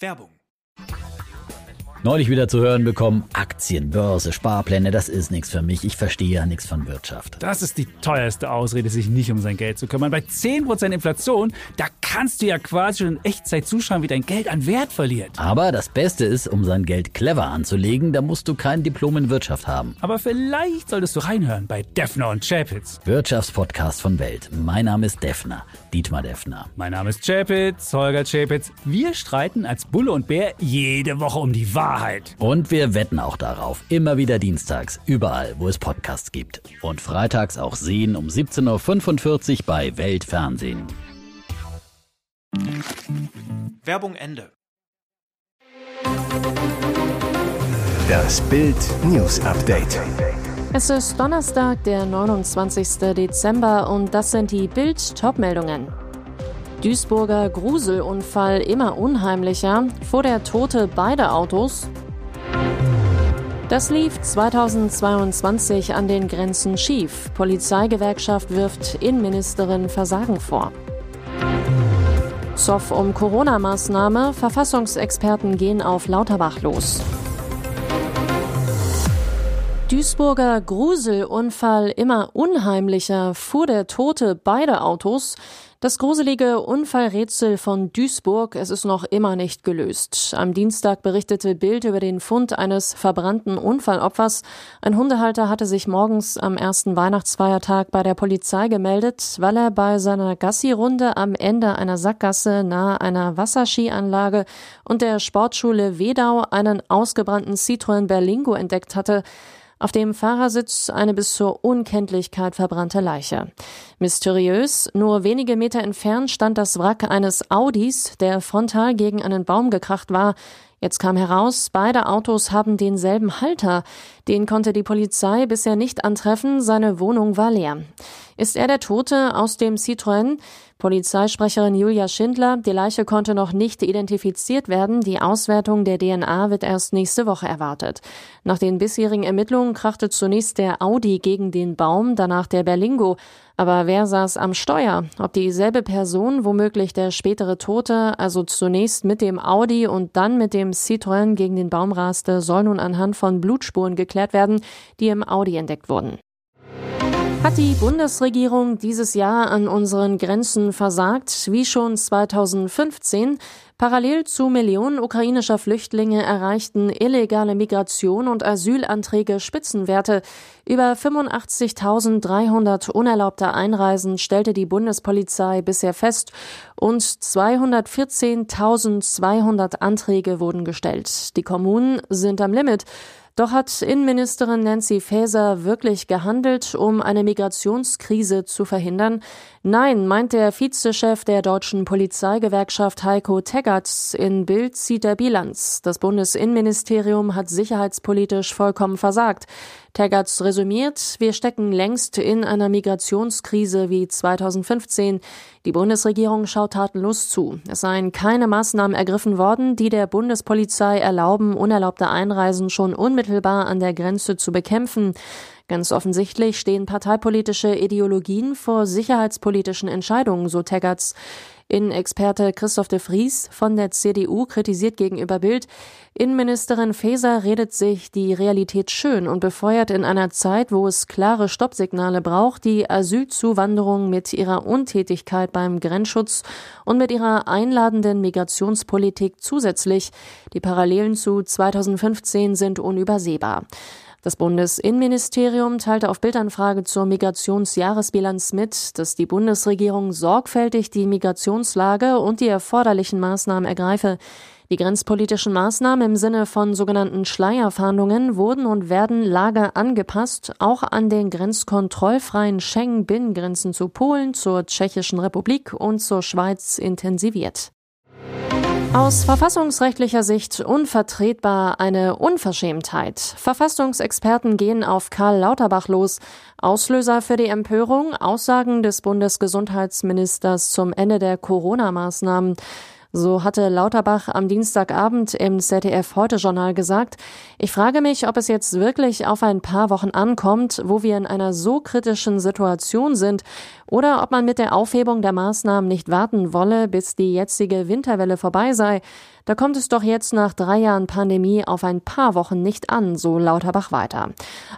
Werbung Neulich wieder zu hören bekommen, Aktien, Börse, Sparpläne, das ist nichts für mich. Ich verstehe ja nichts von Wirtschaft. Das ist die teuerste Ausrede, sich nicht um sein Geld zu kümmern. Bei 10% Inflation, da kannst du ja quasi schon in Echtzeit zuschauen, wie dein Geld an Wert verliert. Aber das Beste ist, um sein Geld clever anzulegen, da musst du kein Diplom in Wirtschaft haben. Aber vielleicht solltest du reinhören bei Defner und Chapitz. Wirtschaftspodcast von Welt. Mein Name ist Defner, Dietmar Defner. Mein Name ist Chapitz, Holger Chapitz. Wir streiten als Bulle und Bär jede Woche um die Wahrheit. Wahrheit. Und wir wetten auch darauf. Immer wieder dienstags, überall, wo es Podcasts gibt. Und freitags auch sehen um 17.45 Uhr bei Weltfernsehen. Werbung Ende. Das Bild News Update. Es ist Donnerstag, der 29. Dezember und das sind die Bild Topmeldungen. Duisburger Gruselunfall immer unheimlicher, vor der Tote beider Autos. Das lief 2022 an den Grenzen schief. Polizeigewerkschaft wirft Innenministerin Versagen vor. Zoff um Corona-Maßnahme, Verfassungsexperten gehen auf Lauterbach los. Duisburger Gruselunfall immer unheimlicher, fuhr der Tote beider Autos. Das gruselige Unfallrätsel von Duisburg, es ist noch immer nicht gelöst. Am Dienstag berichtete Bild über den Fund eines verbrannten Unfallopfers. Ein Hundehalter hatte sich morgens am ersten Weihnachtsfeiertag bei der Polizei gemeldet, weil er bei seiner Gassi-Runde am Ende einer Sackgasse nahe einer Wasserskianlage und der Sportschule Wedau einen ausgebrannten Citroën Berlingo entdeckt hatte. Auf dem Fahrersitz eine bis zur Unkenntlichkeit verbrannte Leiche. Mysteriös, nur wenige Meter entfernt stand das Wrack eines Audis, der frontal gegen einen Baum gekracht war. Jetzt kam heraus, beide Autos haben denselben Halter. Den konnte die Polizei bisher nicht antreffen, seine Wohnung war leer. Ist er der Tote aus dem Citroën? Polizeisprecherin Julia Schindler, die Leiche konnte noch nicht identifiziert werden. Die Auswertung der DNA wird erst nächste Woche erwartet. Nach den bisherigen Ermittlungen krachte zunächst der Audi gegen den Baum, danach der Berlingo. Aber wer saß am Steuer? Ob dieselbe Person, womöglich der spätere Tote, also zunächst mit dem Audi und dann mit dem Citroën gegen den Baum raste, soll nun anhand von Blutspuren geklärt werden, die im Audi entdeckt wurden. Hat die Bundesregierung dieses Jahr an unseren Grenzen versagt, wie schon 2015? Parallel zu Millionen ukrainischer Flüchtlinge erreichten illegale Migration und Asylanträge Spitzenwerte. Über 85.300 unerlaubte Einreisen stellte die Bundespolizei bisher fest und 214.200 Anträge wurden gestellt. Die Kommunen sind am Limit. Doch hat Innenministerin Nancy Faeser wirklich gehandelt, um eine Migrationskrise zu verhindern? Nein, meint der Vizechef der deutschen Polizeigewerkschaft Heiko Teggerts. In Bild zieht er Bilanz. Das Bundesinnenministerium hat sicherheitspolitisch vollkommen versagt. Teggerts resümiert, wir stecken längst in einer Migrationskrise wie 2015. Die Bundesregierung schaut tatenlos zu. Es seien keine Maßnahmen ergriffen worden, die der Bundespolizei erlauben, unerlaubte Einreisen schon unmittelbar an der Grenze zu bekämpfen. Ganz offensichtlich stehen parteipolitische Ideologien vor sicherheitspolitischen Entscheidungen, so Teggerts. Innenexperte Christoph de Vries von der CDU kritisiert gegenüber Bild, Innenministerin Faeser redet sich die Realität schön und befeuert in einer Zeit, wo es klare Stoppsignale braucht, die Asylzuwanderung mit ihrer Untätigkeit beim Grenzschutz und mit ihrer einladenden Migrationspolitik zusätzlich. Die Parallelen zu 2015 sind unübersehbar. Das Bundesinnenministerium teilte auf Bildanfrage zur Migrationsjahresbilanz mit, dass die Bundesregierung sorgfältig die Migrationslage und die erforderlichen Maßnahmen ergreife. Die grenzpolitischen Maßnahmen im Sinne von sogenannten Schleierfahndungen wurden und werden Lager angepasst, auch an den grenzkontrollfreien Schengen-Binnengrenzen zu Polen, zur Tschechischen Republik und zur Schweiz intensiviert. Aus verfassungsrechtlicher Sicht unvertretbar eine Unverschämtheit. Verfassungsexperten gehen auf Karl Lauterbach los. Auslöser für die Empörung Aussagen des Bundesgesundheitsministers zum Ende der Corona-Maßnahmen. So hatte Lauterbach am Dienstagabend im ZDF Heute Journal gesagt, ich frage mich, ob es jetzt wirklich auf ein paar Wochen ankommt, wo wir in einer so kritischen Situation sind, oder ob man mit der Aufhebung der Maßnahmen nicht warten wolle, bis die jetzige Winterwelle vorbei sei. Da kommt es doch jetzt nach drei Jahren Pandemie auf ein paar Wochen nicht an, so Lauterbach weiter.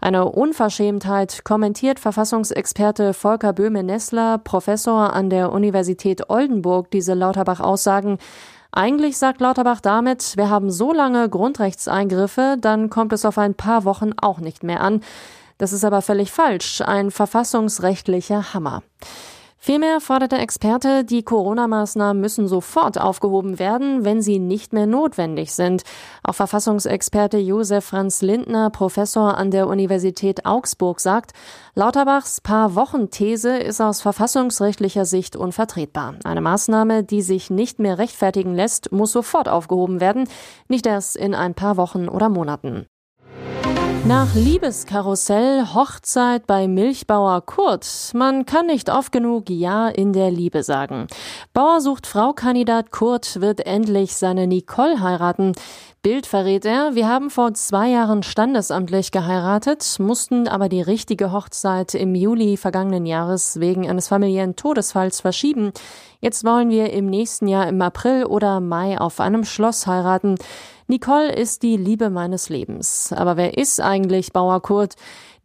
Eine Unverschämtheit kommentiert Verfassungsexperte Volker Böhme-Nessler, Professor an der Universität Oldenburg, diese Lauterbach-Aussagen. Eigentlich sagt Lauterbach damit, wir haben so lange Grundrechtseingriffe, dann kommt es auf ein paar Wochen auch nicht mehr an. Das ist aber völlig falsch, ein verfassungsrechtlicher Hammer. Vielmehr fordert der Experte, die Corona-Maßnahmen müssen sofort aufgehoben werden, wenn sie nicht mehr notwendig sind. Auch Verfassungsexperte Josef Franz Lindner, Professor an der Universität Augsburg, sagt, Lauterbachs Paar-Wochen-These ist aus verfassungsrechtlicher Sicht unvertretbar. Eine Maßnahme, die sich nicht mehr rechtfertigen lässt, muss sofort aufgehoben werden, nicht erst in ein paar Wochen oder Monaten. Nach Liebeskarussell, Hochzeit bei Milchbauer Kurt. Man kann nicht oft genug Ja in der Liebe sagen. Bauer sucht Frau-Kandidat Kurt wird endlich seine Nicole heiraten. Bild verrät er, wir haben vor zwei Jahren standesamtlich geheiratet, mussten aber die richtige Hochzeit im Juli vergangenen Jahres wegen eines familiären Todesfalls verschieben. Jetzt wollen wir im nächsten Jahr im April oder Mai auf einem Schloss heiraten. Nicole ist die Liebe meines Lebens. Aber wer ist eigentlich Bauer Kurt?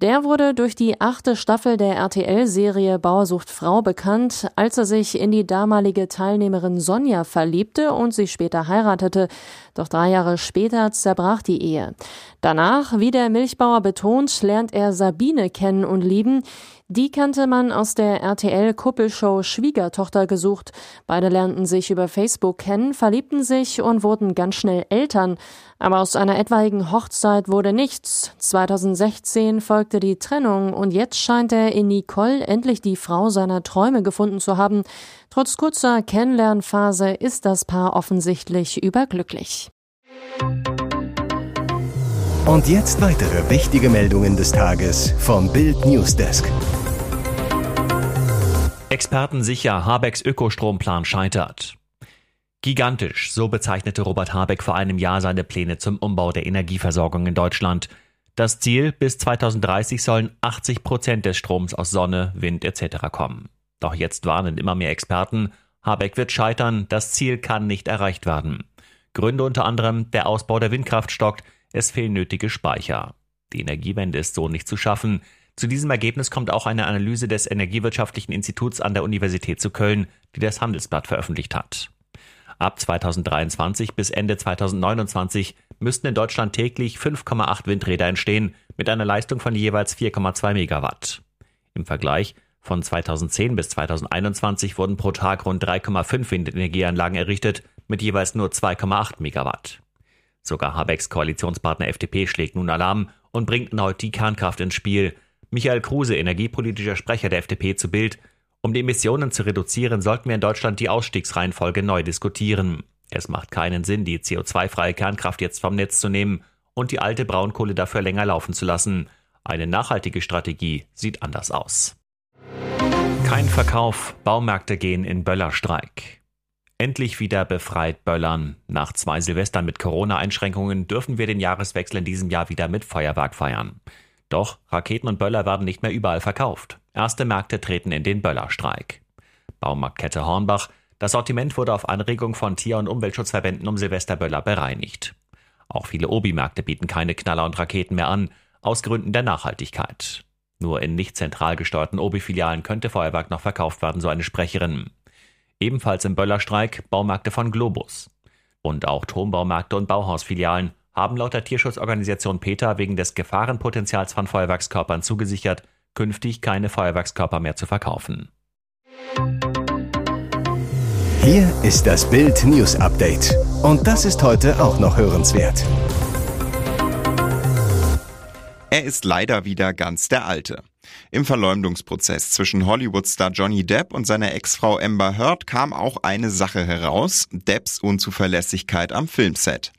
Der wurde durch die achte Staffel der RTL-Serie Bauersucht Frau bekannt, als er sich in die damalige Teilnehmerin Sonja verliebte und sie später heiratete. Doch drei Jahre später zerbrach die Ehe. Danach, wie der Milchbauer betont, lernt er Sabine kennen und lieben. Die kannte man aus der RTL-Kuppelshow Schwiegertochter gesucht. Beide lernten sich über Facebook kennen, verliebten sich und wurden ganz schnell Eltern. Aber aus einer etwaigen Hochzeit wurde nichts. 2016 folgte die Trennung und jetzt scheint er in Nicole endlich die Frau seiner Träume gefunden zu haben. Trotz kurzer Kennenlernphase ist das Paar offensichtlich überglücklich. Und jetzt weitere wichtige Meldungen des Tages vom Bild Newsdesk. Experten sicher, Habecks Ökostromplan scheitert. Gigantisch, so bezeichnete Robert Habeck vor einem Jahr seine Pläne zum Umbau der Energieversorgung in Deutschland. Das Ziel, bis 2030 sollen 80 Prozent des Stroms aus Sonne, Wind etc. kommen. Doch jetzt warnen immer mehr Experten, Habeck wird scheitern, das Ziel kann nicht erreicht werden. Gründe unter anderem, der Ausbau der Windkraft stockt, es fehlen nötige Speicher. Die Energiewende ist so nicht zu schaffen. Zu diesem Ergebnis kommt auch eine Analyse des Energiewirtschaftlichen Instituts an der Universität zu Köln, die das Handelsblatt veröffentlicht hat. Ab 2023 bis Ende 2029 müssten in Deutschland täglich 5,8 Windräder entstehen mit einer Leistung von jeweils 4,2 Megawatt. Im Vergleich von 2010 bis 2021 wurden pro Tag rund 3,5 Windenergieanlagen errichtet mit jeweils nur 2,8 Megawatt. Sogar Habecks Koalitionspartner FDP schlägt nun Alarm und bringt erneut die Kernkraft ins Spiel, Michael Kruse, energiepolitischer Sprecher der FDP, zu Bild. Um die Emissionen zu reduzieren, sollten wir in Deutschland die Ausstiegsreihenfolge neu diskutieren. Es macht keinen Sinn, die CO2-freie Kernkraft jetzt vom Netz zu nehmen und die alte Braunkohle dafür länger laufen zu lassen. Eine nachhaltige Strategie sieht anders aus. Kein Verkauf, Baumärkte gehen in Böllerstreik. Endlich wieder befreit Böllern. Nach zwei Silvestern mit Corona-Einschränkungen dürfen wir den Jahreswechsel in diesem Jahr wieder mit Feuerwerk feiern. Doch Raketen und Böller werden nicht mehr überall verkauft. Erste Märkte treten in den Böllerstreik. Baumarktkette Hornbach. Das Sortiment wurde auf Anregung von Tier- und Umweltschutzverbänden um Silvesterböller bereinigt. Auch viele Obi-Märkte bieten keine Knaller und Raketen mehr an, aus Gründen der Nachhaltigkeit. Nur in nicht zentral gesteuerten Obi-Filialen könnte Feuerwerk noch verkauft werden, so eine Sprecherin. Ebenfalls im Böllerstreik Baumärkte von Globus. Und auch Turmbaumärkte und Bauhausfilialen haben laut der Tierschutzorganisation PETA wegen des Gefahrenpotenzials von Feuerwerkskörpern zugesichert, künftig keine Feuerwerkskörper mehr zu verkaufen. Hier ist das Bild News Update. Und das ist heute auch noch hörenswert. Er ist leider wieder ganz der Alte. Im Verleumdungsprozess zwischen Hollywood-Star Johnny Depp und seiner Ex-Frau Amber Heard kam auch eine Sache heraus, Depps Unzuverlässigkeit am Filmset.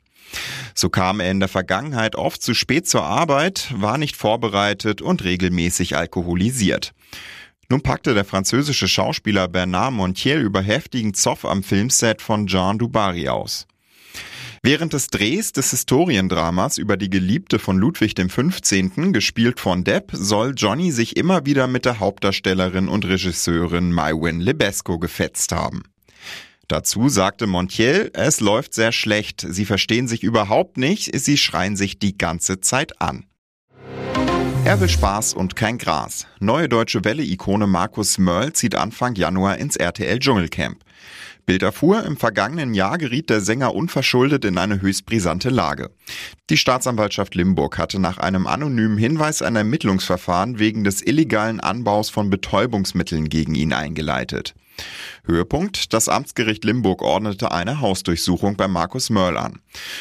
So kam er in der Vergangenheit oft zu spät zur Arbeit, war nicht vorbereitet und regelmäßig alkoholisiert. Nun packte der französische Schauspieler Bernard Montiel über heftigen Zoff am Filmset von Jean Dubarry aus. Während des Drehs des Historiendramas über die Geliebte von Ludwig XV., gespielt von Depp, soll Johnny sich immer wieder mit der Hauptdarstellerin und Regisseurin Maïwen Lebesco gefetzt haben. Dazu sagte Montiel, es läuft sehr schlecht, sie verstehen sich überhaupt nicht, sie schreien sich die ganze Zeit an. Er will Spaß und kein Gras. Neue deutsche Welle-Ikone Markus Mörl zieht Anfang Januar ins RTL Dschungelcamp. Bild erfuhr, im vergangenen Jahr geriet der Sänger unverschuldet in eine höchst brisante Lage. Die Staatsanwaltschaft Limburg hatte nach einem anonymen Hinweis ein Ermittlungsverfahren wegen des illegalen Anbaus von Betäubungsmitteln gegen ihn eingeleitet. Höhepunkt, das Amtsgericht Limburg ordnete eine Hausdurchsuchung bei Markus Mörl an.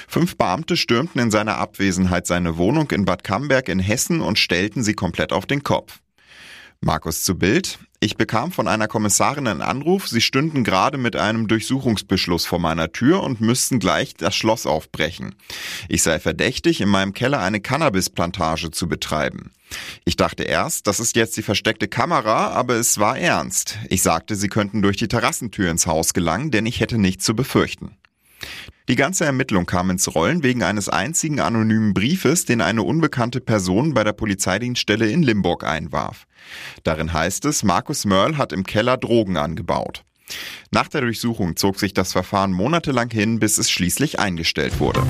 Fünf Beamte stürmten in seiner Abwesenheit seine Wohnung in Bad Camberg in Hessen und stellten sie komplett auf den Kopf. Markus zu Bild. Ich bekam von einer Kommissarin einen Anruf, sie stünden gerade mit einem Durchsuchungsbeschluss vor meiner Tür und müssten gleich das Schloss aufbrechen. Ich sei verdächtig, in meinem Keller eine Cannabisplantage zu betreiben. Ich dachte erst, das ist jetzt die versteckte Kamera, aber es war ernst. Ich sagte, sie könnten durch die Terrassentür ins Haus gelangen, denn ich hätte nichts zu befürchten. Die ganze Ermittlung kam ins Rollen wegen eines einzigen anonymen Briefes, den eine unbekannte Person bei der Polizeidienststelle in Limburg einwarf. Darin heißt es, Markus Mörl hat im Keller Drogen angebaut. Nach der Durchsuchung zog sich das Verfahren monatelang hin, bis es schließlich eingestellt wurde.